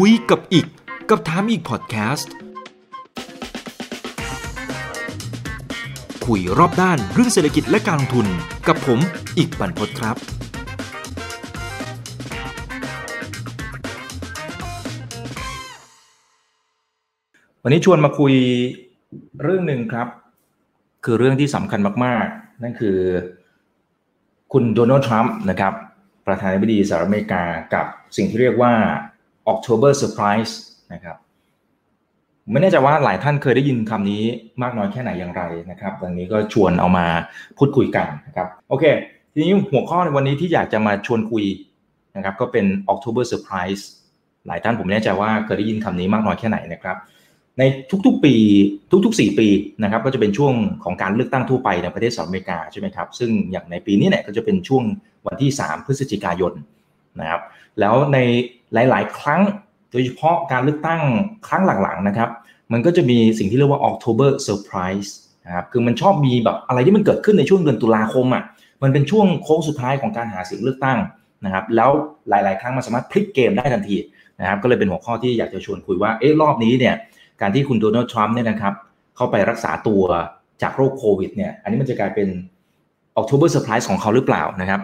คุยกับอีก กับถามอีกพอดแคสต์ คุยรอบด้านเรื่องเศรษฐกิจและการลงทุนกับผมอีกบรรพตครับ วันนี้ชวนมาคุยเรื่องหนึ่งครับ คือเรื่องที่สำคัญมาก ๆ นั่นคือ คุณโดนัลด์ทรัมป์นะครับประธานาธิบดีสหรัฐอเมริกากับสิ่งที่เรียกว่า October Surprise นะครับไม่แน่ใจว่าหลายท่านเคยได้ยินคำนี้มากน้อยแค่ไหนอย่างไรนะครับวันนี้ก็ชวนเอามาพูดคุยกันนะครับโอเค ทีนี้หัวข้อในวันนี้ที่อยากจะมาชวนคุยนะครับก็เป็น October Surprise หลายท่านผมไม่แน่ใจว่าเคยได้ยินคำนี้มากน้อยแค่ไหนนะครับในทุกๆปีทุกๆ 4 ปีนะครับก็จะเป็นช่วงของการเลือกตั้งทั่วไปในประเทศสหรัฐอเมริกาใช่ไหมครับซึ่งอย่างในปีนี้เนี่ยก็จะเป็นช่วงวันที่ 3 พฤศจิกายนนะครับแล้วใน หลาย ๆ ครั้ง โดยเฉพาะการเลือกตั้งครั้งหลัง ๆ นะครับ มันก็จะมีสิ่งที่เรียกว่า October Surprise นะครับคือมันชอบมีแบบอะไรที่มันเกิดขึ้นในช่วงเดือนตุลาคมอะมันเป็นช่วงโค้งสุดท้ายของการหาเสียงเลือกตั้งนะครับแล้วหลาย ๆ ครั้งมันสามารถพลิกเกมได้ทันทีนะครับก็เลยเป็นหัวข้อที่อยากจะชวนคุยว่าเอ๊ะรอบนี้เนี่ยการที่คุณโดนัลด์ทรัมป์เนี่ยนะครับเข้าไปรักษาตัวจากโรคโควิดเนี่ยอันนี้มันจะกลายเป็น October Surprise ของเขาหรือเปล่านะครับ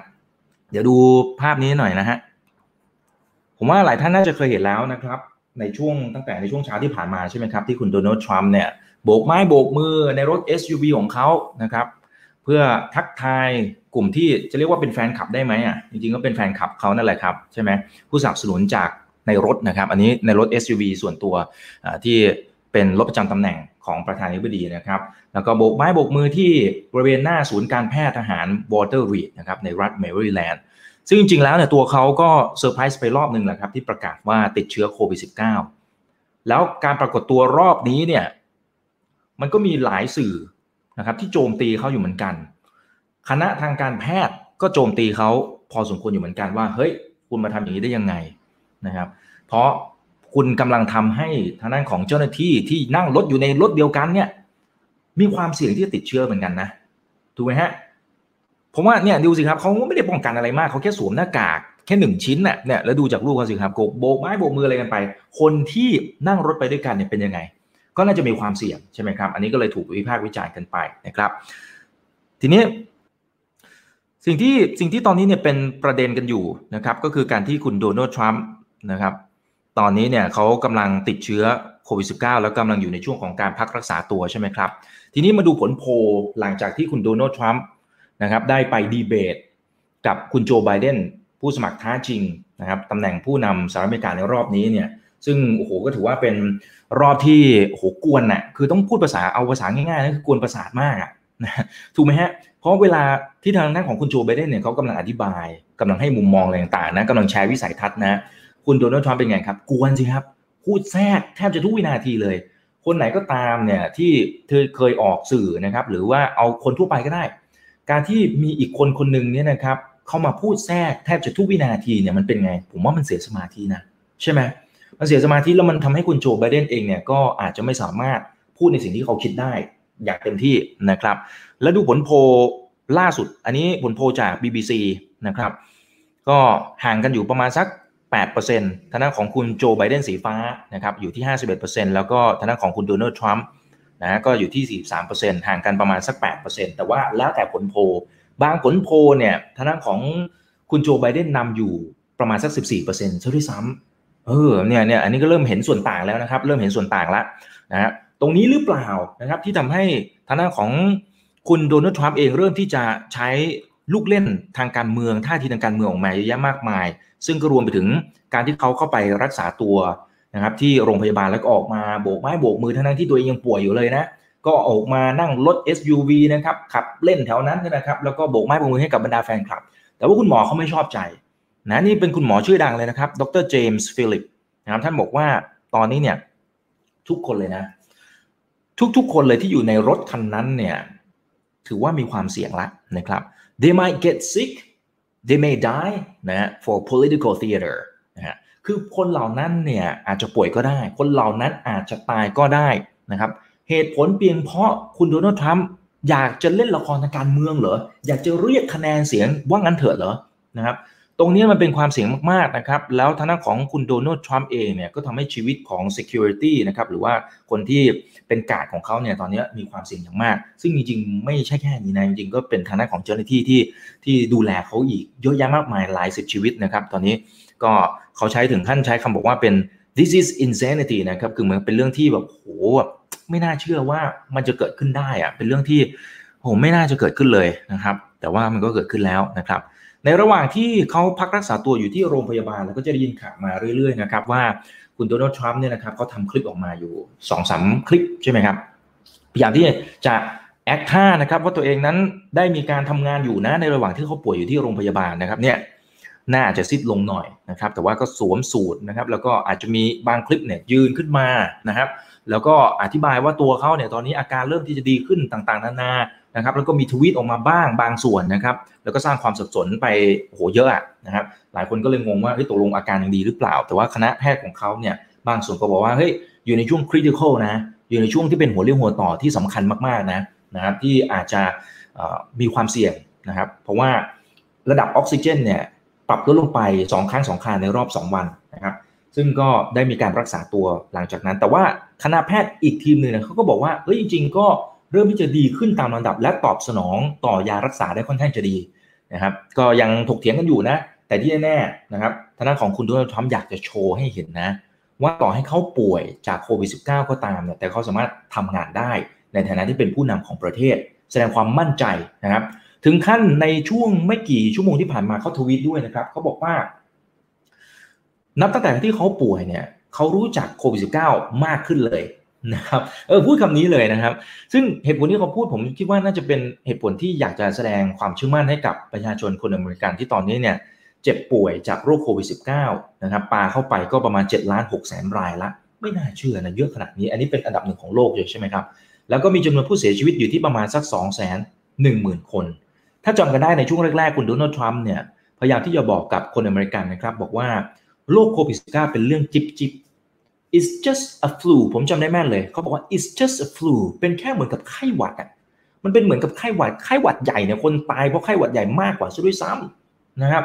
เดี๋ยวดูภาพนี้หน่อยนะฮะ ผมว่าหลายท่านน่าจะเคยเห็นแล้วนะครับ ในช่วงตั้งแต่ในช่วงเช้าที่ผ่านมาใช่ไหมครับ ที่คุณโดนัลด์ทรัมป์เนี่ยโบกไม้โบกมือในรถ SUV ของเขานะครับ เพื่อทักทายกลุ่มที่จะเรียกว่าเป็นแฟนคลับได้ไหมอะจริงๆก็เป็นแฟนคลับเขานั่นแหละครับใช่ไหมผู้สนับสนุนจากในรถนะครับ อันนี้ในรถ SUV ส่วนตัวที่เป็นรถประจำตำแหน่งของประธานาธิบดีนะครับ แล้วก็โบกไม้โบกมือที่บริเวณหน้าศูนย์การแพทย์ทหารวอลเตอร์รีดนะครับในรัฐแมริแลนด์ ซึ่งจริงๆแล้วเนี่ยตัวเขาก็เซอร์ไพรส์ไปรอบหนึ่งแหละครับที่ประกาศว่าติดเชื้อโควิด -19 แล้วการปรากฏตัวรอบนี้เนี่ยมันก็มีหลายสื่อนะครับที่โจมตีเขาอยู่เหมือนกัน คณะทางการแพทย์ก็โจมตีเขาพอสมควรอยู่เหมือนกันว่าเฮ้ยคุณมาทำอย่างนี้ได้ยังไงนะครับ เพราะคุณกำลังทำให้ทางด้านของเจ้าหน้าที่ที่นั่งรถอยู่ในรถเดียวกันเนี่ยมีความเสี่ยงที่จะติดเชื้อเหมือนกันนะถูกไหมฮะ ผมว่าเนี่ยดูสิครับเขาไม่ได้ป้องกันอะไรมากเขาแค่สวมหน้ากากแค่หนึ่งชิ้นน่ะเนี่ยแล้วดูจากรูปเขาสิครับโบกไม้โบกมืออะไรกันไป คนที่นั่งรถไปด้วยกันเนี่ยเป็นยังไง ก็น่าจะมีความเสี่ยงใช่ไหมครับ อันนี้ก็เลยถูกวิพากษ์วิจารณ์กันไปนะครับ ทีนี้สิ่งที่สิ่งที่ตอนนี้เนี่ยเป็นประเด็นกันอยู่นะครับ ก็คือการที่คุณโดนัลด์ทรัมป์นะครับ ตอนนี้เนี่ยเขากำลังติดเชื้อโควิด -19 แล้วกำลังอยู่ในช่วงของการพักรักษาตัวใช่ไหมครับ ทีนี้มาดูผลโพลหลังจากที่คุณโดนัลด์ทรัมป์ นะครับได้ไปดีเบต กับคุณโจไบเดนผู้สมัครท้าจริงนะครับตำแหน่งผู้นำสหรัฐอเมริกาในรอบนี้เนี่ยซึ่งโอ้โหก็ถือว่าเป็นรอบที่โอ้โหกวนน่ะคือต้องพูดภาษาเอาภาษาง่ายๆนั่นคือกวนประสาทมากอะนะถูกไหมฮะ เพราะเวลาที่ทางด้านของคุณโจไบเดนเนี่ยเขากำลังอธิบายกำลังให้มุมมองอะไรต่างๆนะกำลังแชร์วิสัยทัศน์นะคุณโดนัลด์ทรัมป์เป็นไงครับ กวนสิครับ พูดแทรกแทบจะทุกวินาทีเลย คนไหนก็ตามเนี่ยที่เธอเคยออกสื่อนะครับ หรือว่าเอาคนทั่วไปก็ได้ การที่มีอีกคนคนหนึ่งเนี่ยนะครับเข้ามาพูดแทรกแทบจะทุกวินาทีเนี่ยมันเป็นไง ผมว่ามันเสียสมาธินะใช่ไหมมันเสียสมาธิแล้วมันทำให้คุณโจไบเดนเองเนี่ยก็อาจจะไม่สามารถพูดในสิ่งที่เขาคิดได้อย่างเต็มที่นะครับ แล้วดูผลโพลล่าสุด อันนี้ผลโพลจาก BBC นะครับ ก็ห่างกันอยู่ประมาณสัก 8%ทางด้านของคุณโจไบเดนสีฟ้านะครับอยู่ที่ 51%แล้วก็ทางด้านของคุณโดนัลด์ทรัมป์ นะก็อยู่ที่ 43%ห่างกันประมาณสัก 8%แต่ว่าแล้วแต่ผลโพลบางผลโพลเนี่ยทางด้านของคุณโจไบเดนนำอยู่ประมาณสัก 14%ซะด้วยซ้ำเออเนี่ยเนี่ยอันนี้ก็เริ่มเห็นส่วนต่างแล้วนะครับ เริ่มเห็นส่วนต่างแล้วนะฮะตรงนี้หรือเปล่านะครับที่ทำให้ทางด้านของคุณโดนัลด์ทรัมป์เองเริ่มที่จะใช้ลูกเล่นทางการเมืองท่าทีทางการเมืองออกมาเยอะแยะมากมาย ซึ่งก็รวมไปถึงการที่เขาเข้าไปรักษาตัว นะครับที่โรงพยาบาลแล้วก็ออกมาโบกไม้โบกมือทั้งที่ตัวเองยังป่วยอยู่เลยนะก็ออกมานั่งรถ SUV นะครับขับเล่นแถวนั้นนะครับแล้วก็โบกไม้โบกมือให้กับบรรดาแฟนคลับ แต่ว่าคุณหมอเขาไม่ชอบใจนะนี่เป็นคุณหมอชื่อดังเลยนะครับ ดร.เจมส์ฟิลิปนะครับท่านบอกว่าตอนนี้เนี่ยทุกคนเลยนะ ทุกๆคนเลยที่อยู่ในรถคันนั้นเนี่ยถือว่ามีความเสี่ยงละนะครับ they might get sick they may die นะ for political theater นะฮะ คือคนเหล่านั้นเนี่ยอาจจะป่วยก็ได้ คนเหล่านั้นอาจจะตายก็ได้นะครับเหตุผลเพียงเพราะคุณโดนัลด์ทรัมป์อยากจะเล่นละครทางการเมืองเหรออยากจะเรียกคะแนนเสียงว่างั้นเถิดเหรอนะครับตรงนี้มันเป็นความเสี่ยงมากๆนะครับแล้วทางด้านของคุณโดนัลด์ทรัมป์เองเนี่ยก็ทำให้ชีวิตของ Security นะครับหรือว่าคนที่เป็นกาดของเขาเนี่ยตอนนี้มีความเสี่ยงอย่างมาก ซึ่งจริงๆ ไม่ใช่แค่นี้นะจริงๆก็เป็นทางด้านของเจ้าหน้าที่ที่ที่ดูแลเขาอีกเยอะแยะมากมายหลายสิบชีวิตนะครับตอนนี้ก็ เขาใช้ถึงขั้นใช้คำบอกว่าเป็น this is insanity นะครับคือเหมือนเป็นเรื่องที่แบบโหแบบไม่น่าเชื่อว่ามันจะเกิดขึ้นได้อะเป็นเรื่องที่โหไม่น่าจะเกิดขึ้นเลยนะครับ แต่ว่ามันก็เกิดขึ้นแล้วนะครับ ในระหว่างที่เขาพักรักษาตัวอยู่ที่โรงพยาบาลแล้วก็จะได้ยินข่าวมาเรื่อยๆนะครับว่าคุณโดนัลด์ทรัมป์เนี่ยนะครับเขาทำคลิปออกมาอยู่2อสาคลิปใช่ไหมครับพยายามที่จะแอคท่านะครับว่าตัวเองนั้นได้มีการทำงานอยู่นะในระหว่างที่เขาป่วยอยู่ที่โรงพยาบาลนะครับเนี่ย น่าจะซิดลงหน่อยนะครับแต่ว่าก็สวมสูตรนะครับแล้วก็อาจจะมีบางคลิปเนี่ยยืนขึ้นมานะครับแล้วก็อธิบายว่าตัวเขาเนี่ยตอนนี้อาการเริ่มที่จะดีขึ้นต่างๆ นานานะครับแล้วก็มีทวีตออกมาบ้างบางส่วนนะครับแล้วก็สร้างความสับสนไปโหเยอะนะครับหลายคนก็เลยงงว่าเฮ้ยตกลงอาการยังดีหรือเปล่า แต่ว่าคณะแพทย์ของเขาเนี่ยบางส่วนก็บอกว่าเฮ้ยอยู่ในช่วงคริติคอลนะอยู่ในช่วงที่เป็นหัวเรี่ยวหัวต่อที่สำคัญมากๆนะนะครับที่อาจจะมีความเสี่ยงนะครับเพราะว่าระดับออกซิเจนเนี่ย ปรับลดลงไป 2 ครั้ง 2คราในรอบ 2 วันนะครับ ซึ่งก็ได้มีการรักษาตัวหลังจากนั้น แต่ว่าคณะแพทย์อีกทีมหนึ่งเขาก็บอกว่าเฮ้ยจริง ๆ ก็เริ่มที่จะดีขึ้นตามลำดับ และตอบสนองต่อยารักษาได้ค่อนข้างจะดีนะครับ ก็ยังถกเถียงกันอยู่นะ แต่ที่แน่ๆนะครับทางด้านของคุณโดนัลด์ทรัมป์อยากจะโชว์ให้เห็นนะ ว่าต่อให้เขาป่วยจากโควิด -19 ก็ตามเนี่ยแต่เขาสามารถทำงานได้ในฐานะที่เป็นผู้นำของประเทศ แสดงความมั่นใจนะครับ ถึงขั้นในช่วงไม่กี่ชั่วโมงที่ผ่านมาเขาทวีตด้วยนะครับเขาบอกว่า นับตั้งแต่ที่เขาป่วยเนี่ยเขารู้จักโควิด -19 มากขึ้นเลยนะครับเออพูดคำนี้เลยนะครับ ซึ่งเหตุผลที่เขาพูดผมคิดว่าน่าจะเป็นเหตุผลที่อยากจะแสดงความเชื่อมั่นให้กับประชาชนคนอเมริกันที่ตอนนี้เนี่ยเจ็บป่วยจากโรคโควิด -19 นะครับปาเข้าไปก็ประมาณ7ล้าน6แสนรายละ ไม่น่าเชื่อนะเยอะขนาดนี้ อันนี้เป็นอันดับหนึ่งของโลกเลยใช่ไหมครับ แล้วก็มีจำนวนผู้เสียชีวิตอยู่ที่ประมาณสัก2 1 0 0 0 0 คน ถ้าจำกันได้ในช่วงแรกๆ คุณโดนัลด์ทรัมป์เนี่ยพยายามที่จะบอกกับคนอเมริกันนะครับ บอกว่าโรคโควิด -19 เป็นเรื่องจิบจิบ it's just a flu ผมจำได้แม่นเลย เขาบอกว่า it's just a flu เป็นแค่เหมือนกับไข้หวัดอะมันเป็นเหมือนกับไข้หวัดไข้หวัดใหญ่เนี่ยคนตายเพราะไข้หวัดใหญ่มากกว่าซะด้วยซ้ำนะครับ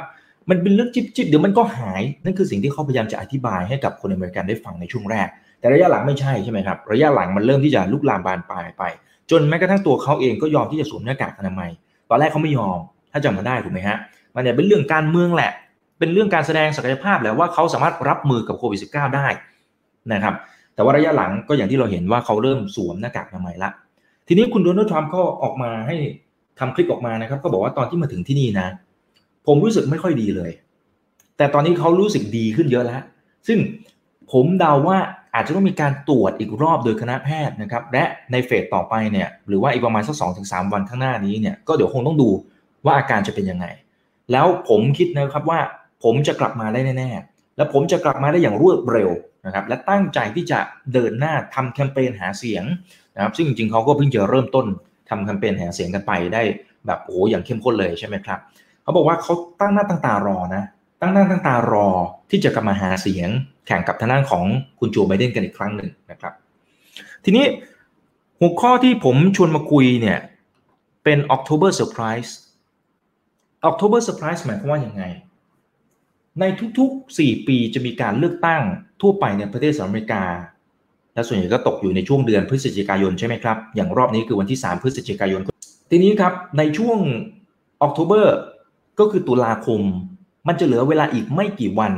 มันเป็นเรื่องจิบจิบเดี๋ยวมันก็หาย นั่นคือสิ่งที่เขาพยายามจะอธิบายให้กับคนอเมริกันได้ฟังในช่วงแรก แต่ระยะหลังไม่ใช่ใช่ไหมครับ ระยะหลังมันเริ่มที่จะลุกลามบานปลายไป จนแม้กระทั่งตัวเขาเองก็ยอมที่จะสวมหน้ากากอนามัย ตอนแรกเขาไม่ยอม ถ้าจำมาได้ถูกไหมฮะ มันเนี่ยเป็นเรื่องการเมืองแหละ เป็นเรื่องการแสดงศักยภาพแหละว่าเขาสามารถรับมือกับโควิด -19 ได้นะครับ แต่ว่าระยะหลังก็อย่างที่เราเห็นว่าเขาเริ่มสวมหน้ากากอนามัยละ ทีนี้คุณโดนัลด์ทรัมป์ก็ออกมาให้ทำคลิปออกมานะครับ ก็บอกว่าตอนที่มาถึงที่นี่นะ ผมรู้สึกไม่ค่อยดีเลย แต่ตอนนี้เขารู้สึกดีขึ้นเยอะแล้ว ซึ่งผมเดาว่า อาจจะต้องมีการตรวจอีกรอบโดยคณะแพทย์นะครับ และในเฟสต่อไปเนี่ยหรือว่าอีกประมาณสักสองถึงสามวันข้างหน้านี้เนี่ยก็เดี๋ยวคงต้องดูว่าอาการจะเป็นยังไง แล้วผมคิดนะครับว่าผมจะกลับมาได้แน่ๆ และผมจะกลับมาได้อย่างรวดเร็วนะครับและตั้งใจที่จะเดินหน้าทำแคมเปญหาเสียงนะครับซึ่งจริงๆเขาก็เพิ่งจะเริ่มต้นทำแคมเปญหาเสียงกันไปได้แบบโอ้อย่างเข้มข้นเลยใช่ไหมครับเขาบอกว่าเขาตั้งหน้าตั้งตารอนะ ตั้งหน้าตั้งตารอที่จะกลับมาหาเสียงแข่งกับทางด้านของคุณโจไบเดนกันอีกครั้งหนึ่งนะครับ ทีนี้หัวข้อที่ผมชวนมาคุยเนี่ย เป็น October Surprise October Surprise หมายความว่าอย่างไง ในทุกๆ 4 ปีจะมีการเลือกตั้งทั่วไปในประเทศสหรัฐอเมริกา และส่วนใหญ่ก็ตกอยู่ในช่วงเดือนพฤศจิกายนใช่ไหมครับ อย่างรอบนี้คือวันที่ 3 พฤศจิกายน ทีนี้ครับ ในช่วง October ก็คือตุลาคม มันจะเหลือเวลาอีกไม่กี่วัน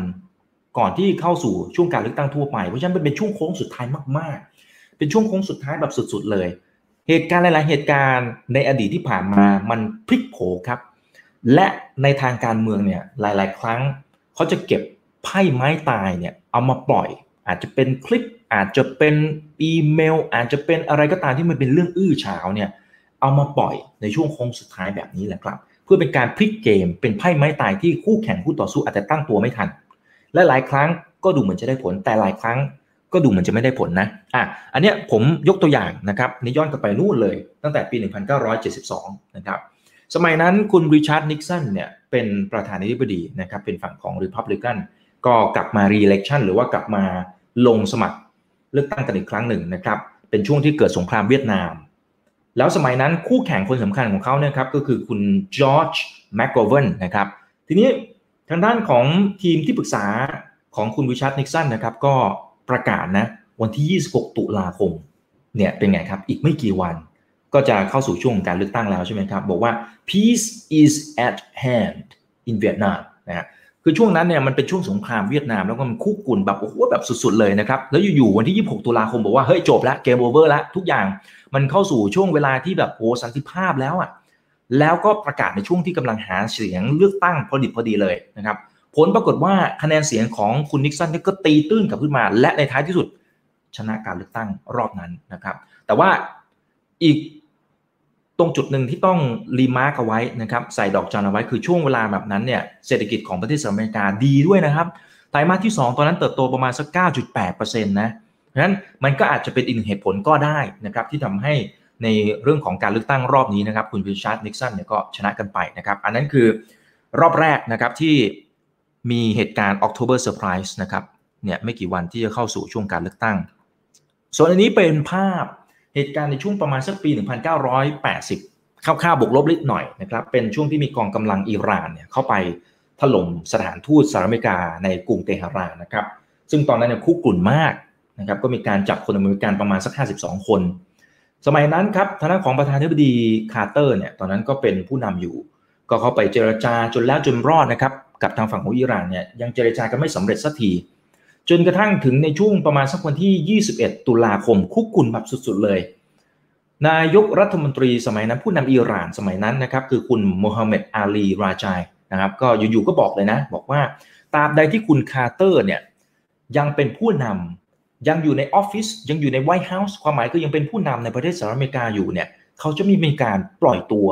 ก่อนที่เข้าสู่ช่วงการเลือกตั้งทั่วไป เพราะฉะนั้นมันเป็นช่วงโค้งสุดท้ายมากๆ เป็นช่วงโค้งสุดท้ายแบบสุดๆเลย เหตุการณ์หลายๆเหตุการณ์ในอดีตที่ผ่านมามันพลิกโผครับ และในทางการเมืองเนี่ยหลายๆ ครั้งเขาจะเก็บไพ่ไม้ตายเนี่ยเอามาปล่อย อาจจะเป็นคลิปอาจจะเป็นอีเมล อาจจะเป็นอะไรก็ตามที่มันเป็นเรื่องอื้อฉาวเนี่ยเอามาปล่อยในช่วงโค้งสุดท้ายแบบนี้แหละครับ เพื่อเป็นการพลิกเกม เป็นไพ่ไม้ตายที่คู่แข่งคู่ต่อสู้อาจจะตั้งตัวไม่ทัน และหลายครั้งก็ดูเหมือนจะได้ผล แต่หลายครั้งก็ดูเหมือนจะไม่ได้ผลนะอะอันเนี้ยผมยกตัวอย่างนะครับนี่ย้อนกลับไปนู่นเลย ตั้งแต่ปี 1972 นะครับสมัยนั้นคุณริชาร์ดนิกสันเนี่ยเป็นประธานาธิบดีนะครับเป็นฝั่งของริพับลิกันก็กลับมา re-election หรือว่ากลับมาลงสมัครเลือกตั้งกันอีกครั้งหนึ่งนะครับเป็นช่วงที่เกิดสงครามเวียดนาม แล้วสมัยนั้นคู่แข่งคนสำคัญของเขาเนี่ยครับก็คือคุณจอร์จแมคโกเวนนะครับทีนี้ทางด้านของทีมที่ปรึกษาของคุณริชาร์ดนิกสันนะครับก็ประกาศนะวันที่ 26 ตุลาคมเนี่ยเป็นไงครับ อีกไม่กี่วัน ก็จะเข้าสู่ช่วงการเลือกตั้งแล้วใช่ไหมครับ บอกว่า peace is at hand in Vietnam นะฮะ คือช่วงนั้นเนี่ยมันเป็นช่วงสงครามเวียดนามแล้วก็มันคุกกุ่นแบบโอ้โหแบบสุดๆเลยนะครับแล้วอยู่ๆวันที่ 26 ตุลาคมบอกว่าเฮ้ยจบแล้วเกมโอเวอร์แล้วทุกอย่างมันเข้าสู่ช่วงเวลาที่แบบโอ้สันติภาพแล้วอะ่ะแล้วก็ประกาศในช่วงที่กำลังหาเสียงเลือกตั้งพอดิบพอดีเลยนะครับผลปรากฏว่าคะแนนเสียงของคุณนิกสันก็ตีตื้นกลับขึ้นมา และในท้ายที่สุดชนะการเลือกตั้งรอบนั้นนะครับ แต่ว่าอีก ตรงจุดหนึ่งที่ต้อง remark เอาไว้นะครับใส่ดอกจันเอาไว้คือช่วงเวลาแบบนั้นเนี่ยเศรษฐกิจของประเทศสหรัฐอเมริกาดีด้วยนะครับไตรมาสที่ 2 ตอนนั้นเติบโตประมาณสัก 9.8%นะเพราะฉะนั้นมันก็อาจจะเป็นอีกหนึ่งเหตุผลก็ได้นะครับที่ทำให้ในเรื่องของการเลือกตั้งรอบนี้นะครับคุณริชาร์ดนิกสันเนี่ยก็ชนะกันไปนะครับอันนั้นคือรอบแรกนะครับที่มีเหตุการณ์ October Surprise นะครับเนี่ยไม่กี่วันที่จะเข้าสู่ช่วงการเลือกตั้ง ส่วนอันนี้เป็นภาพ เหตุการณ์ในช่วงประมาณสักปี 1980คร่าวๆบวกลบนิดหน่อยนะครับเป็นช่วงที่มีกองกำลังอิหร่านเนี่ยเข้าไปถล่มสถานทูตสหรัฐอเมริกาในกรุงเตหะรานนะครับ ซึ่งตอนนั้นเนี่ยคุกรุ่นมากนะครับก็มีการจับคนอเมริกันประมาณสัก 52 คน สมัยนั้นครับทางด้านของประธานาธิบดีคาร์เตอร์เนี่ยตอนนั้นก็เป็นผู้นำอยู่ ก็เข้าไปเจรจาจนแล้วจนรอดนะครับกับทางฝั่งของอิหร่านเนี่ยยังเจรจากันไม่สำเร็จสักที จนกระทั่งถึงในช่วงประมาณสักวันที่ 21 ตุลาคม คุกรุ่นแบบสุดๆเลย นายกรัฐมนตรีสมัยนั้นผู้นำอิหร่านสมัยนั้นนะครับคือคุณโมฮัมเหม็ดอาลีราจายนะครับก็อยู่ๆก็บอกเลยนะ บอกว่าตราบใดที่คุณคาร์เตอร์เนี่ยยังเป็นผู้นำยังอยู่ในออฟฟิศยังอยู่ใน White House ความหมายคือยังเป็นผู้นำในประเทศสหรัฐอเมริกาอยู่เนี่ยเขาจะไม่มีการปล่อยตัว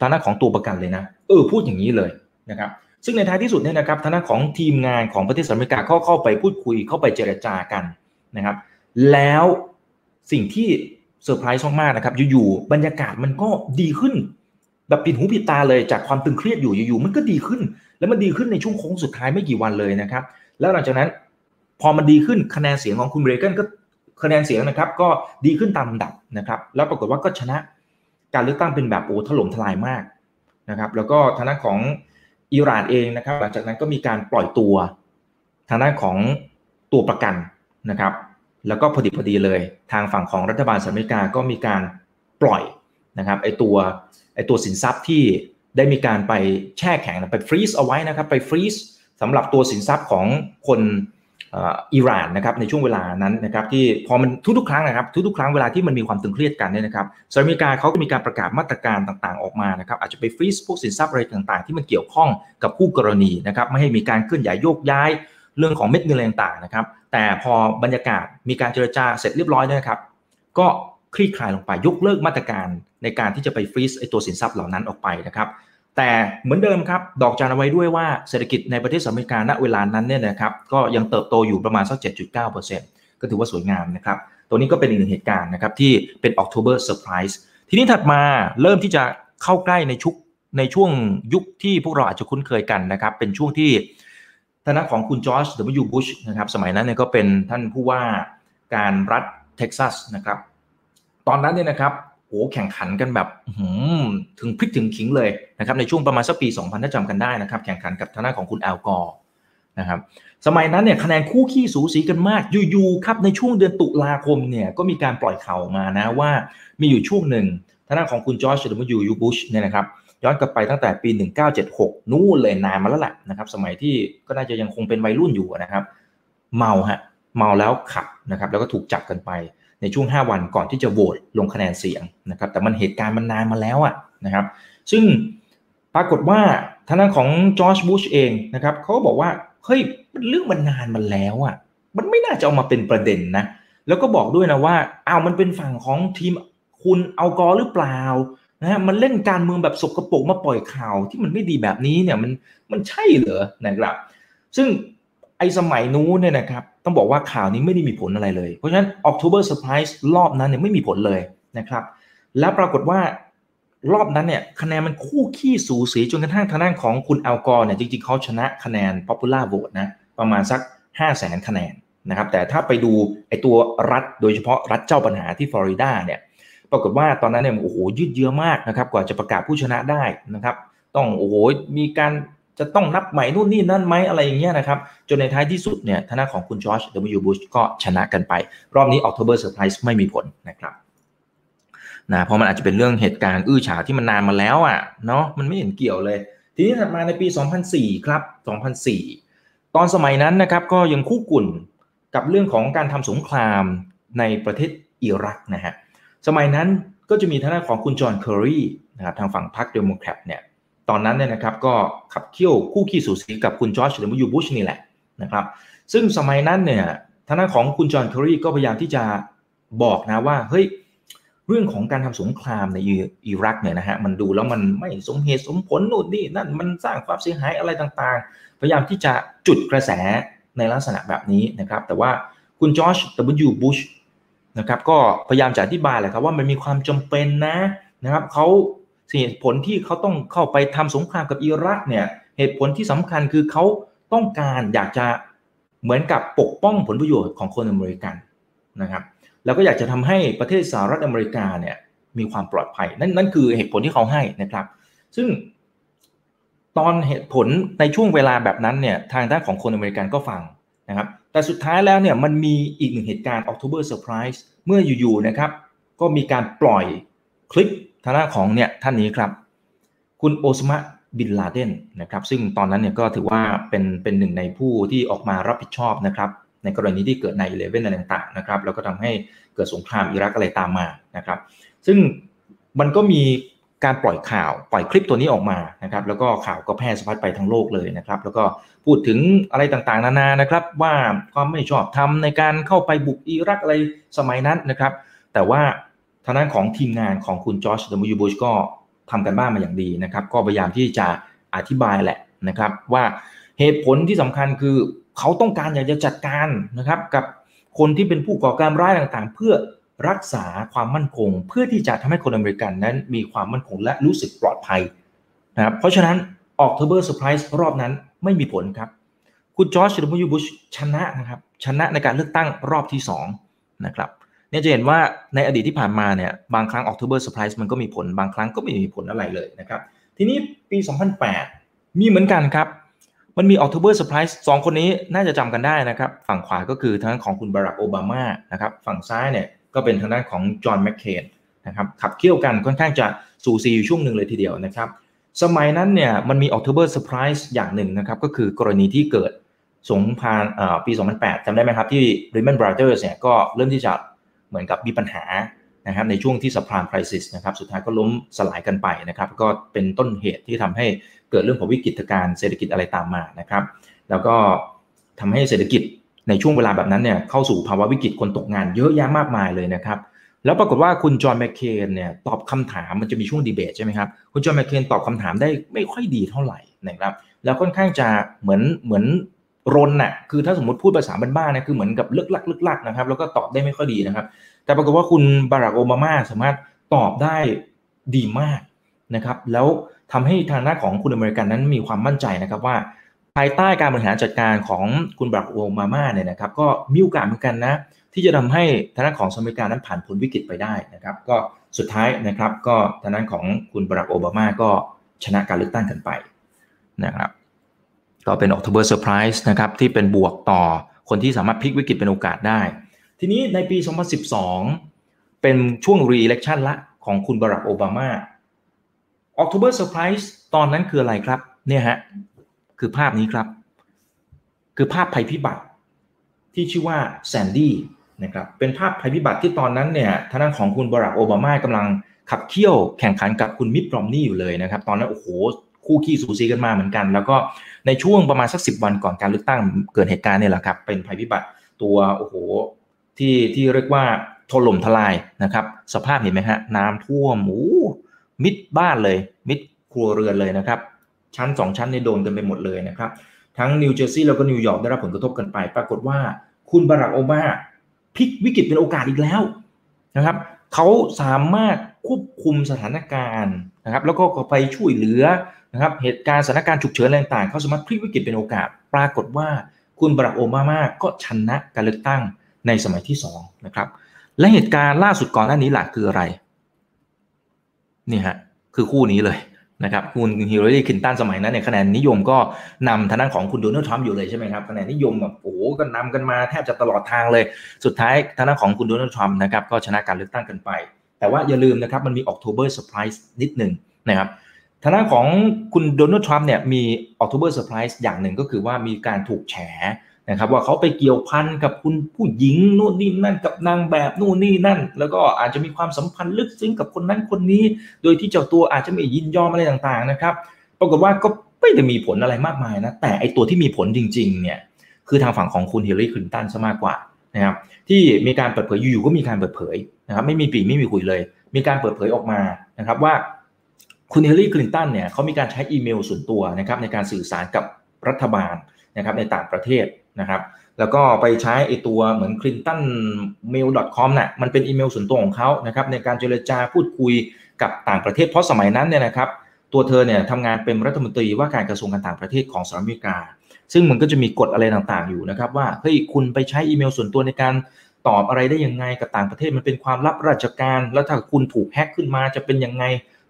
ทางด้านของตัวประกันเลยนะ เออพูดอย่างนี้เลยนะครับ ซึ่งในท้ายที่สุดเนี่ยนะครับทางด้านของทีมงานของประเทศสหรัฐอเมริกาเข้าเข้าไปพูดคุยเข้าไปเจรจากันนะครับ แล้วสิ่งที่เซอร์ไพรส์มากๆนะครับ อยู่ๆบรรยากาศมันก็ดีขึ้น แบบปิดหูปิดตาเลยจากความตึงเครียดอยู่อยู่ๆมันก็ดีขึ้น แล้วมันดีขึ้นในช่วงโค้งสุดท้ายไม่กี่วันเลยนะครับ แล้วหลังจากนั้นพอมันดีขึ้นคะแนนเสียงของคุณเรเกนก็คะแนนเสียงนะครับ ก็ดีขึ้นตามลำดับนะครับ แล้วปรากฏว่าก็ชนะการเลือกตั้งเป็นแบบโอ้ถล่มทลายมากนะครับ แล้วก็ทางด้านของ อิหร่านเองนะครับ หลังจากนั้นก็มีการปล่อยตัวทางด้านของตัวประกันนะครับ แล้วก็พอดีพอดีเลย ทางฝั่งของรัฐบาลสหรัฐอเมริกาก็มีการปล่อยนะครับไอตัวไอตัวสินทรัพย์ที่ได้มีการไปแช่แข็งไปฟรีซเอาไว้นะครับ ไปฟรีซสำหรับตัวสินทรัพย์ของคน อิหร่านนะครับในช่วงเวลานั้นนะครับที่พอมันทุกๆครั้งนะครับทุกๆครั้งเวลาที่มันมีความตึงเครียดกันเนี่ยนะครับสหรัฐอเมริกาเขาก็มีการประกาศมาตรการต่างๆออกมานะครับอาจจะไปฟรีซพวกสินทรัพย์อะไรต่างๆ ที่มันเกี่ยวข้องกับคู่กรณีนะครับไม่ให้มีการเคลื่อนย้ายโยกย้ายเรื่องของเม็ดเงินอะไรต่างๆนะครับแต่พอบรรยากาศมีการเจรจาเสร็จเรียบร้อยนะครับ ก็คลี่คลายลงไปยกเลิกมาตรการในการที่จะไปฟรีซไอตัวสินทรัพย์เหล่านั้นออกไปนะครับ แต่เหมือนเดิมครับ ดอกจันเอาไว้ด้วยว่าเศรษฐกิจในประเทศสหรัฐอเมริกาณเวลานั้นเนี่ยนะครับก็ยังเติบโตอยู่ประมาณสัก 7.9%ก็ถือว่าสวยงามนะครับ ตัวนี้ก็เป็นอีกหนึ่งเหตุการณ์นะครับที่เป็น October Surprise ทีนี้ถัดมาเริ่มที่จะเข้าใกล้ในชุกในช่วงยุคที่พวกเราอาจจะคุ้นเคยกันนะครับ เป็นช่วงที่ทางของคุณจอร์จ W. Bush นะครับสมัยนั้นเนี่ยก็เป็นท่านผู้ว่าการรัฐเท็กซัสนะครับ ตอนนั้นเนี่ยนะครับ โอ้แข่งขันกันแบบถึงพลิกถึงขิงเลยนะครับในช่วงประมาณสักปี 2000 ถ้าจำกันได้นะครับ แข่งขันกับทางด้านของคุณแอลกอร์นะครับสมัยนั้นเนี่ยคะแนนคู่ขี้สูสีกันมากอยู่ๆครับในช่วงเดือนตุลาคมเนี่ยก็มีการปล่อยข่าวมานะว่ามีอยู่ช่วงหนึ่งทางด้านของคุณจอร์จเดมยูยูบุชเนี่ยนะครับย้อนกลับไปตั้งแต่ปี 1976 นู่นเลยนานมาแล้วแหละนะครับสมัยที่ก็น่าจะยังคงเป็นวัยรุ่นอยู่นะครับ เมาฮะเมาแล้วขับนะครับแล้วก็ถูกจับกันไป ในช่วง 5 วันก่อนที่จะโหวตลงคะแนนเสียงนะครับแต่มันเหตุการณ์มันนานมาแล้วอะนะครับซึ่งปรากฏว่าทางด้านของจอร์จบุชเองนะครับเขาบอกว่าเฮ้ยเรื่องมันนานมาแล้วอะมันไม่น่าจะเอามาเป็นประเด็นนะแล้วก็บอกด้วยนะว่าอ้าวมันเป็นฝั่งของทีมคุณเอากอหรือเปล่านะฮะมันเล่นการเมืองแบบสกรปรกมาปล่อยข่าวที่มันไม่ดีแบบนี้เนี่ยมันมันใช่เหรอนะครับซึ่งไอ้สมัยนู้นเนี่ยนะครับ ต้องบอกว่าข่าวนี้ไม่ได้มีผลอะไรเลย เพราะฉะนั้น October Surprise รอบนั้นเนี่ยไม่มีผลเลยนะครับ แล้วปรากฏว่ารอบนั้นเนี่ยคะแนนมันคู่ขี้สูสีจนกระทั่งทางด้านของคุณอัลกอร์เนี่ยจริงๆเขาชนะคะแนน popular vote นะประมาณสัก 5 0 0แสนคะแนนนะครับแต่ถ้าไปดูไอตัวรัฐโดยเฉพาะรัฐเจ้าปัญหาที่ฟลอริดาเนี่ยปรากฏว่าตอนนั้นเนี่ยโอ้โหยืดเยื้อมากนะครับกว่าจะประกาศผู้ชนะได้นะครับต้องโอ้โหมีการ จะต้องนับใหม่นู่นนี่นั่นไหมอะไรอย่างเงี้ยนะครับ จนในท้ายที่สุดเนี่ยทาของคุณจอร์จ W. Bush ก็ชนะกันไป รอบนี้ October Surprise ไม่มีผลนะครับนะเพราะมันอาจจะเป็นเรื่องเหตุการณ์อื้อฉาวที่มันนานมาแล้วอะเนาะมันไม่เห็นเกี่ยวเลย ทีนี้ถัดมาในปี 2004 ครับ 2004 ตอนสมัยนั้นนะครับก็ยังคู่กุ่นกับเรื่องของการทำสงครามในประเทศอิรักนะฮะสมัยนั้นก็จะมีทางด้านของคุณจอห์นเคอรีนะครับทางฝั่งพรรคเดโมแครตเนี่ย ตอนนั้นเนี่ยนะครับก็ขับเคี่ยวคู่คี่สูสีกับคุณจอร์จดับเบิลยูบุชนี่แหละนะครับซึ่งสมัยนั้นเนี่ยทางด้านของคุณจอห์นเคอรีก็พยายามที่จะบอกนะว่าเฮ้ยเรื่องของการทำสงครามในอิรักเนี่ยนะฮะมันดูแล้วมันไม่สมเหตุสมผลนู่นนี่นั่นมันสร้างความเสียหายอะไรต่างๆ พยายามที่จะจุดกระแสในลักษณะแบบนี้นะครับ แต่ว่าคุณจอร์จดับยูบุชนะครับก็พยายามจะอธิบายแหละครับว่ามันมีความจำเป็นนะนะครับเขา เหตุผลที่เขาต้องเข้าไปทำสงครามกับอิรักเนี่ยเหตุผลที่สำคัญคือเขาต้องการอยากจะเหมือนกับปกป้องผลประโยชน์ของคนอเมริกันนะครับ แล้วก็อยากจะทำให้ประเทศสหรัฐอเมริกาเนี่ยมีความปลอดภัยนั่นนั่นคือเหตุผลที่เขาให้นะครับ ซึ่งตอนเหตุผลในช่วงเวลาแบบนั้นเนี่ยทางด้านของคนอเมริกันก็ฟังนะครับ แต่สุดท้ายแล้วเนี่ยมันมีอีกหนึ่งเหตุการณ์ October Surprise เมื่ออยู่ๆนะครับ ก็มีการปล่อยคลิป ทางด้านของเนี่ยท่านนี้ครับ คุณโอสมาบินลาเดนนะครับ ซึ่งตอนนั้นเนี่ยก็ถือว่าเป็นเป็นหนึ่งในผู้ที่ออกมารับผิดชอบนะครับในกรณีที่เกิดในเลเว่นอะไรต่างๆนะครับแล้วก็ทำให้เกิดสงครามอิรักอะไรตามมานะครับ ซึ่งมันก็มีการปล่อยข่าวปล่อยคลิปตัวนี้ออกมานะครับ แล้วก็ข่าวก็แพร่สะพัดไปทั้งโลกเลยนะครับ แล้วก็พูดถึงอะไรต่างๆ นานานะครับ ว่าความไม่ชอบธรรมในการเข้าไปบุกอิรักอะไรสมัยนั้นนะครับ แต่ว่า ทางด้านของทีมงานของคุณจอร์จเดมิยูบูชก็ทำกันบ้านมาอย่างดีนะครับ ก็พยายามที่จะอธิบายแหละนะครับ ว่าเหตุผลที่สำคัญคือเขาต้องการอยากจะจัดการนะครับกับคนที่เป็นผู้ก่อการร้ายต่างๆ เพื่อรักษาความมั่นคง เพื่อที่จะทำให้คนอเมริกันนั้นมีความมั่นคงและรู้สึกปลอดภัยนะครับเพราะฉะนั้น October Surprise รอบนั้นไม่มีผลครับ คุณจอร์จดับเบิลยูบุชชนะนะครับชนะในการเลือกตั้งรอบที่2นะครับ เนี่ยจะเห็นว่าในอดีตที่ผ่านมาเนี่ยบางครั้ง October Surprise มันก็มีผลบางครั้งก็ไม่มีผลอะไรเลยนะครับทีนี้ปี 2008 มีเหมือนกันครับมันมี October Surprise สองคนนี้น่าจะจำกันได้นะครับฝั่งขวาก็คือทางด้านของคุณบารักโอบามานะครับฝั่งซ้ายเนี่ยก็เป็นทางด้านของจอห์นแมคเคนนะครับขับเคี่ยวกันค่อนข้างจะสูสีอยู่ช่วงหนึ่งเลยทีเดียวนะครับสมัยนั้นเนี่ยมันมี October Surprise อย่างหนึ่งนะครับก็คือกรณีที่เกิดสงครามปี 2008จำได้ไหมครับที่ Lehman Brothers เนี่ยก็เริ่มที่จะ เหมือนกับมีปัญหานะครับในช่วงที่ subprime crisis นะครับสุดท้ายก็ล่มสลายกันไปนะครับก็เป็นต้นเหตุที่ทำให้เกิดเรื่องของวิกฤตการเศรษฐกิจอะไรตามมานะครับ แล้วก็ทำให้เศรษฐกิจในช่วงเวลาแบบนั้นเนี่ยเข้าสู่ภาวะวิกฤตคนตกงานเยอะแยะมากมายเลยนะครับแล้วปรากฏว่าคุณจอห์นแมคเคนเนี่ยตอบคำถามมันจะมีช่วงดีเบตใช่ไหมครับคุณจอห์นแมคเคนตอบคำถามได้ไม่ค่อยดีเท่าไหร่นะครับแล้วค่อนข้างจะเหมือนเหมือน รนน่ะคือถ้าสมมติพูดภาษาบ้านๆนะคือเหมือนกับเลึกลักลึกลักนะครับ แล้วก็ตอบได้ไม่ค่อยดีนะครับ แต่ปรากฏว่าคุณบารักโอบามาสามารถตอบได้ดีมากนะครับ แล้วทำให้ทางด้านของคนอเมริกันนั้นมีความมั่นใจนะครับว่าภายใต้การบริหารจัดการของคุณบารักโอบามาเนี่ยนะครับ ก็มีโอกาสเหมือนกันนะ ที่จะทำให้ทางด้านของสหรัฐอเมริกานั้นผ่านพ้นวิกฤตไปได้นะครับ ก็สุดท้ายนะครับ ก็ทางด้านของคุณบารักโอบามาก็ชนะการเลือกตั้งกันไปนะครับ ก็เป็นออก o เบอร์เซอร์ไพรส์นะครับที่เป็นบวกต่อคนที่สามารถพลิกวิกฤตเป็นโอกาสได้ ทีนี้ในปี 2012 เป็นช่วงรีเล็กชันละของคุณบารักโอบามา October Surprise ตอนนั้นคืออะไรครับเนี่ยฮะคือภาพนี้ครับ คือภาพภัยพิบัติที่ชื่อว่าแซนดี้นะครับเป็นภาพภัยพิบัติที่ตอนนั้นเนี่ยทางด้านของคุณบารักโอบามากำลังขับเคี่ยวแข่งขันกับคุณมิตรรอมนี่อยู่เลยนะครับ ตอนนั้นโอ้โห คู่ขี้สูสีกันมาเหมือนกัน แล้วก็ในช่วงประมาณสักสิวันก่อนการเลือกตั้งเกิดเหตุการณ์เนี่ยแหละครับ เป็นภัยพิบัติตัวโอ้โหที่ที่เรียกว่าถล่มทลายนะครับ สภาพเห็นไหมฮะน้ำท่วมโอ้มิดบ้านเลย มิดครัวเรือนเลยนะครับ ชั้น 2 ชั้นในโดนกันไปหมดเลยนะครับ ทั้งนิวเจอร์ซีย์แล้วก็นิวยอร์กได้รับผลกระทบกันไป ปรากฏว่าคุณบารักโอบามาพลิกวิกฤตเป็นโอกาสอีกแล้วนะครับเขาสามารถควบคุมสถานการณ์นะครับ แล้วก็ไปช่วยเหลือ นะครับเหตุการณ์สถานการณ์ฉุกเฉินต่างๆเขาสามารถพลิกวิกฤตเป็นโอกาส ปรากฏว่าคุณบารักโอบามาก็ชนะการเลือกตั้งในสมัยที่2นะครับและเหตุการณ์ล่าสุดก่อนหน้านี้หลักคืออะไรนี่ฮะคือคู่นี้เลยนะครับคุณฮิลลารีคินตันสมัยนั้นเนี่ยคะแนนนิยมก็นำทางด้านของคุณโดนัลด์ทรัมป์อยู่เลยใช่ไหมครับคะแนนนิยมแบบโอ้ก็นำกันมาแทบจะตลอดทางเลย สุดท้ายทางด้านของคุณโดนัลด์ทรัมป์นะครับก็ชนะการเลือกตั้งกันไป แต่ว่าอย่าลืมนะครับมันมี October surprise นิดหนึ่งนะครับ ทางด้านของคุณโดนัลด์ทรัมป์เนี่ยมี October surprise อย่างหนึ่งก็คือว่ามีการถูกแฉนะครับว่าเขาไปเกี่ยวพันกับคุณผู้หญิงนู่นนี่นั่นกับนางแบบนู่นนี่นั่น แล้วก็อาจจะมีความสัมพันธ์ลึกซึ้งกับคนนั้นคนนี้ โดยที่เจ้าตัวอาจจะไม่ยินยอมอะไรต่างๆนะครับปรากฏว่าก็ไม่ได้มีผลอะไรมากมายนะแต่ไอตัวที่มีผลจริงๆเนี่ยคือทางฝั่งของคุณฮิลลารีคลินตันซะมากกว่านะครับที่มีการเปิดเผยอยู่ๆก็มีการเปิดเผยนะครับไม่มีปีไม่มีคุยเลย มีการเปิดเผยออกมานะครับว่า คุณเฮลลารีคลินตันเนี่ยเขามีการใช้อีเมลส่วนตัวนะครับในการสื่อสารกับรัฐบาลนะครับในต่างประเทศนะครับ แล้วก็ไปใช้ไอตัวเหมือน clintonmail.com น่ะมันเป็นอีเมลส่วนตัวของเขานะครับในการเจรจาพูดคุยกับต่างประเทศ เพราะสมัยนั้นเนี่ยนะครับตัวเธอเนี่ยทำงานเป็นรัฐมนตรีว่าการกระทรวงการต่างประเทศของสหรัฐอเมริกา ซึ่งมันก็จะมีกฎอะไรต่างๆอยู่นะครับว่าเฮ้ยคุณไปใช้อีเมลส่วนตัวในการตอบอะไรได้ยังไงกับต่างประเทศมันเป็นความลับราชการ แล้วถ้าคุณถูกแฮ็กขึ้นมาจะเป็นยังไง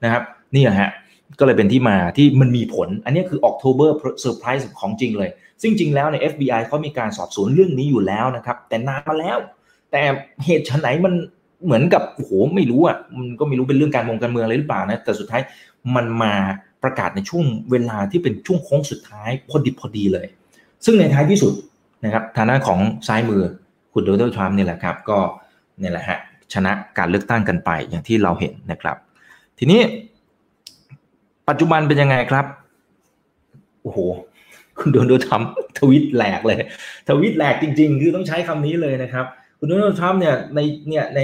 นะครับ นี่ฮะก็เลยเป็นที่มาที่มันมีผล อันนี้คือ October Surprise ของจริงเลย ซึ่งจริงแล้วใน FBI เขามีการสอบสวนเรื่องนี้อยู่แล้วนะครับ แต่นานมาแล้ว แต่เหตุชนไหนมันเหมือนกับโอ้โหไม่รู้อะมันก็ไม่รู้เป็นเรื่องการมงการเมืองอะไรหรือเปล่านะแต่สุดท้ายมันมาประกาศในช่วงเวลาที่เป็นช่วงโค้งสุดท้ายพอดีพอดีเลย ซึ่งในท้ายที่สุดนะครับทางด้านของซ้ายมือคุณโดนัลด์ทรัมป์นี่แหละครับ ก็นี่แหละฮะชนะการเลือกตั้งกันไปอย่างที่เราเห็นนะครับ ทีนี้ ปัจจุบันเป็นยังไงครับ โอ้โหคุณโดนัลด์ทรัมป์ทวิตแหลกเลย ทวิตแหลกจริง ๆ คือต้องใช้คำนี้เลยนะครับ คุณโดนัลด์ทรัมป์เนี่ยในเนี่ยใน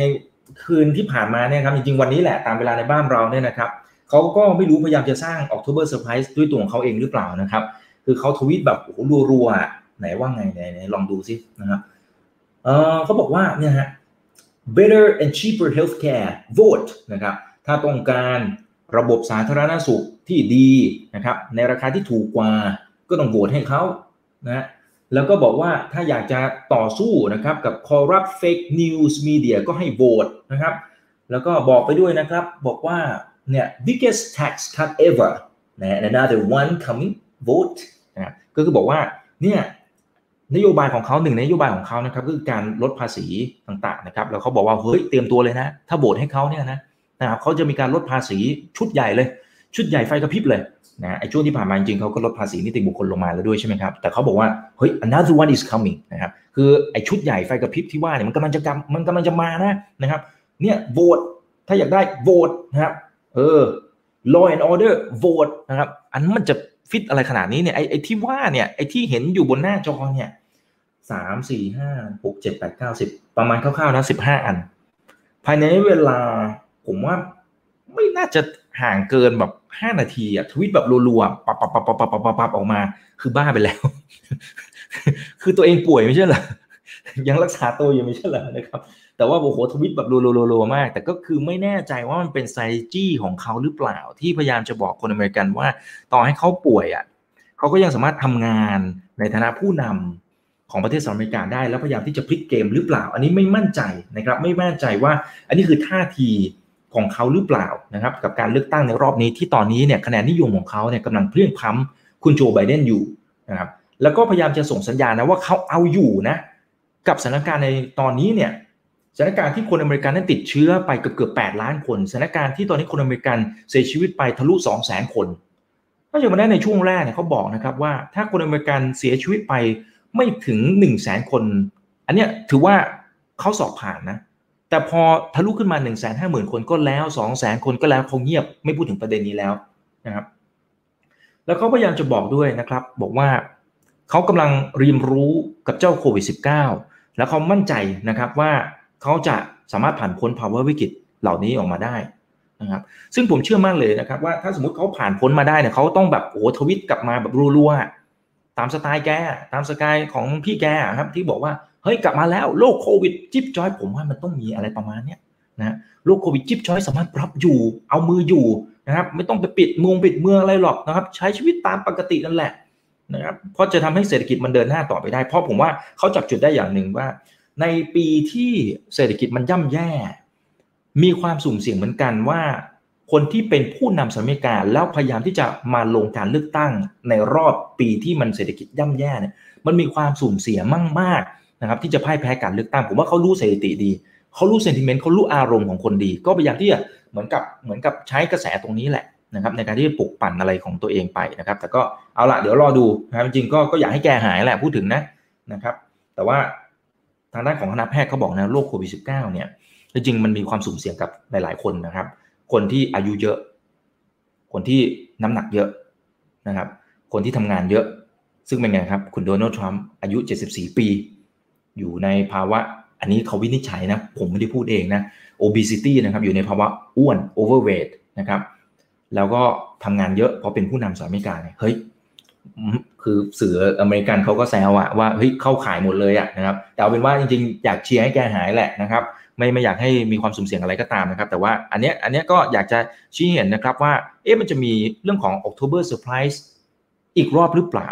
คืนที่ผ่านมาเนี่ยครับจริงๆวันนี้แหละตามเวลาในบ้านเราเนี่ยนะครับเขาก็ไม่รู้พยายามจะสร้าง October Surprise ด้วยตัวของเขาเองหรือเปล่านะครับ คือเขาทวิตแบบโอ้โหรัวๆไหนว่าไงไหนลองดูซินะครับเออเขาบอกว่าเนี่ยฮะ better and cheaper healthcare vote นะครับถ้าต้องการ ระบบสาธารณสุขที่ดีนะครับในราคาที่ถูกกว่าก็ต้องโหวตให้เขานะแล้วก็บอกว่าถ้าอยากจะต่อสู้นะครับกับ corrupt fake news media ก็ให้โหวตนะครับแล้วก็บอกไปด้วยนะครับบอกว่าเนี่ย biggest tax cut ever นะ another one coming vote นะก็คือบอกว่าเนี่ยนโยบายของเขาหนึ่งนโยบายของเขานะครับคือการลดภาษีต่างๆนะครับแล้วเขาบอกว่าเฮ้ยเตรียมตัวเลยนะ ถ้าโหวตให้เขาเนี่ยนะ นะครับเขาจะมีการลดภาษีชุดใหญ่เลย ชุดใหญ่ไฟกระพริบเลยนะไอ้ช่วงที่ผ่านมาจริงๆเขาก็ลดภาษีนิติบุคคลลงมาแล้วด้วยใช่ไหมครับ แต่เขาบอกว่าเฮ้ย another one is coming นะครับคือไอ้ชุดใหญ่ไฟกระพริบที่ว่าเนี่ยมันกำลังจะกำมันกำลังจะมานะนะครับเนี่ยโหวตถ้าอยากได้โหวตนะครับเออ law and order โหวตนะครับอันมันจะฟิตอะไรขนาดนี้เนี่ยไอ้ไอ้ที่ว่าเนี่ยไอ้ที่เห็นอยู่บนหน้าจอเนี่ยสามสี่ห้าหกเจ็ดแปดเก้าสิบประมาณคร่าวๆนะสิบห้าอัน ภายในเวลา ผมว่าไม่น่าจะห่างเกินแบบห้านาทีอะทวิตแบบรัวๆปับปับปับปับปับปับปับออกมา คือบ้าไปแล้ว คือตัวเองป่วยไม่ใช่เหรอยังรักษาตัวอยู่ไม่ใช่เหรอนะครับ แต่ว่าโอ้โหทวิตแบบรัวๆๆมาก แต่ก็คือไม่แน่ใจว่ามันเป็นไซจี้ของเขาหรือเปล่า ที่พยายามจะบอกคนอเมริกันว่า ต่อให้เขาป่วยอะเขาก็ยังสามารถทำงานในฐานะผู้นำของประเทศสหรัฐอเมริกาได้แล้วพยายามที่จะพลิกเกมหรือเปล่า อันนี้ไม่มั่นใจนะครับ ไม่มั่นใจว่า อันนี้คือท่าที ของเขาหรือเปล่านะครับ กับการเลือกตั้งในรอบนี้ที่ตอนนี้เนี่ยคะแนนนิยมของเขาเนี่ยกำลังเพลี่ยงพล้ำคุณโจไบเดนอยู่นะครับแล้วก็พยายามจะส่งสัญญาณนะว่าเขาเอาอยู่นะกับสถานการณ์ในตอนนี้เนี่ยสถานการณ์ที่คนอเมริกันนั้นติดเชื้อไปเกือบเกือบแปดล้านคนสถานการณ์ที่ตอนนี้คนอเมริกันเสียชีวิตไปทะลุสองแสนคนนอกจากนั้นในช่วงแรกเนี่ยเขาบอกนะครับว่าถ้าคนอเมริกันเสียชีวิตไปไม่ถึงหนึ่งแสนคน อันเนี้ยถือว่าเขาสอบผ่านนะ แต่พอทะลุขึ้นมา1นึ่งแสนห้าหมื่นคนก็แล้ว2องแสนคนก็แล้วเขาเงียบไม่พูดถึงประเด็นนี้แล้วนะครับแล้วเขาพยายามจะบอกด้วยนะครับ บอกว่าเขากำลังเรียนรู้กับเจ้าโควิด -19 แล้วเขามั่นใจนะครับว่าเขาจะสามารถผ่านพ้นภาวะวิกฤตเหล่านี้ออกมาได้นะครับซึ่งผมเชื่อมั่นเลยนะครับว่าถ้าสมมติเขาผ่านพ้นมาได้เนี่ยเขาต้องแบบโอ้ทวิตกลับมาแบบรัวๆตามสไตล์แกตามสไตล์ของพี่แกครับที่บอกว่า เฮ้ยกลับมาแล้วโรคโควิดจิ๊บจอยผมว่ามันต้องมีอะไรประมาณเนี้ยนะโรคโควิดจิ๊บจอยสามารถรับอยู่เอามืออยู่นะครับไม่ต้องไปปิดเมืองปิดเมืองอะไรหรอกนะครับ ใช้ชีวิตตามปกตินั่นแหละนะครับเพราะจะทำให้เศรษฐกิจมันเดินหน้าต่อไปได้ เพราะผมว่าเขาจับจุดได้อย่างหนึ่งว่า ในปีที่เศรษฐกิจมันย่ำแย่ มีความสุ่มเสี่ยงเหมือนกันว่า คนที่เป็นผู้นำสหรัฐอเมริกาแล้วพยายามที่จะมาลงการเลือกตั้งในรอบปีที่มันเศรษฐกิจย่ำแย่เนี่ยมันมีความสูญเสียมั่งมาก นะครับที่จะพ่ายแพ้การเลือกตั้งผมว่าเขารู้สถิติดีเขารู้เซนติเมนต์เขารู้อารมณ์ของคนดี ก็พยายามที่จะเหมือนกับเหมือนกับใช้กระแสตรงนี้แหละนะครับในการที่จะปลุกปั่นอะไรของตัวเองไปนะครับ แต่ก็เอาละเดี๋ยวรอดูนะครับจริงก็ก็อยากให้แกหายแหละพูดถึงนะนะครับ แต่ว่าทางด้านของคณะแพทย์เขาบอกนะโรคโควิด -19 เนี่ยจริงมันมีความสุ่มเสี่ยงกับหลาย ๆ คนนะครับ คนที่อายุเยอะ คนที่น้ำหนักเยอะนะครับ คนที่ทำงานเยอะ ซึ่งเป็นไงครับ คุณโดนัลด์ทรัมป์อายุ 74 ปี อยู่ในภาวะ อันนี้เขาวินิจฉัยนะ ผมไม่ได้พูดเองนะ obesity นะครับ อยู่ในภาวะอ้วน overweight นะครับ แล้วก็ทำงานเยอะเพราะเป็นผู้นำสหรัฐอเมริกาเนี่ยเฮ้ยคือสื่ออเมริกันเขาก็แซวอะว่าเฮ้ยเข้าขายหมดเลยอะนะครับแต่เอาเป็นว่าจริงๆ อยากเชียร์ให้แกหายแหละนะครับ ไม่ไม่อยากให้มีความสุ่มเสี่ยงอะไรก็ตามนะครับ แต่ว่าอันเนี้ยอันเนี้ยก็อยากจะชี้เห็นนะครับว่าเอ๊ะมันจะมีเรื่องของ October Surprise อีกรอบหรือเปล่า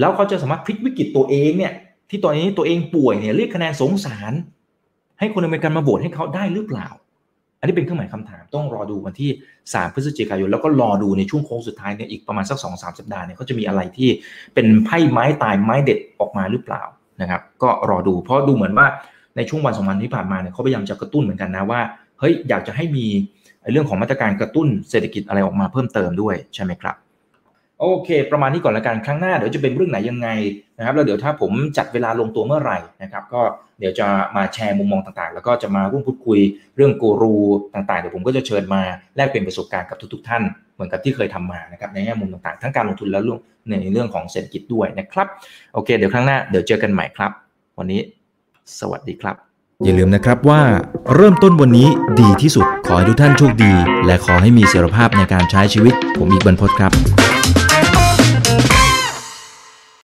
แล้วเขาจะสามารถพลิกวิกฤตตัวเองเนี่ย ที่ตอนนี้ตัวเองป่วยเนี่ยเรียกคะแนนสงสาร ให้คนอเมริกันมาโหวตให้เขาได้หรือเปล่า อันนี้เป็นเครื่องหมายคำถามต้องรอดูวันที่ 3 พฤศจิกายน แล้วก็รอดูในช่วงโค้งสุดท้ายเนี่ยอีกประมาณสัก2อสสัปดาห์เนี่ยเขาจะมีอะไรที่เป็นไพ่ไม้ตายไม้เด็ดออกมาหรือเปล่านะครับ ก็รอดูเพราะดูเหมือนว่าในช่วงวันสองวันที่ผ่านมาเนี่ยเขาพยายามจะกระตุ้นเหมือนกันนะว่าเฮ้ยอยากจะให้มีเรื่องของมาตรการกระตุ้นเศรษฐกิจอะไรออกมาเพิ่มเติมด้วยใช่ไหมครับ โอเค ประมาณนี้ก่อนละกันครั้งหน้าเดี๋ยวจะเป็นเรื่องไหนยังไงนะครับแล้วเดี๋ยวถ้าผมจัดเวลาลงตัวเมื่อไหร่นะครับ ก็เดี๋ยวจะมาแชร์มุมมองต่างๆ แล้วก็จะมาร่วมพูดคุยเรื่องกูรูต่างๆเดี๋ยวผมก็จะเชิญมาแลกเปลี่ยนประสบการณ์กับทุก ๆ ท่านเหมือนกับที่เคยทำมานะครับในแง่มุมต่างๆ ทั้งการลงทุนและเรื่องในเรื่องของเศรษฐกิจด้วยนะครับโอเค เดี๋ยวครั้งหน้าเดี๋ยวเจอกันใหม่ครับ วันนี้ สวัสดีครับ อย่าลืมนะครับว่า เริ่มต้นวันนี้ดีที่สุดขอให้ทุกท่านโชคดี และขอให้มีเสรีภาพในการใช้ชีวิต ผมอีกบรรพศครับ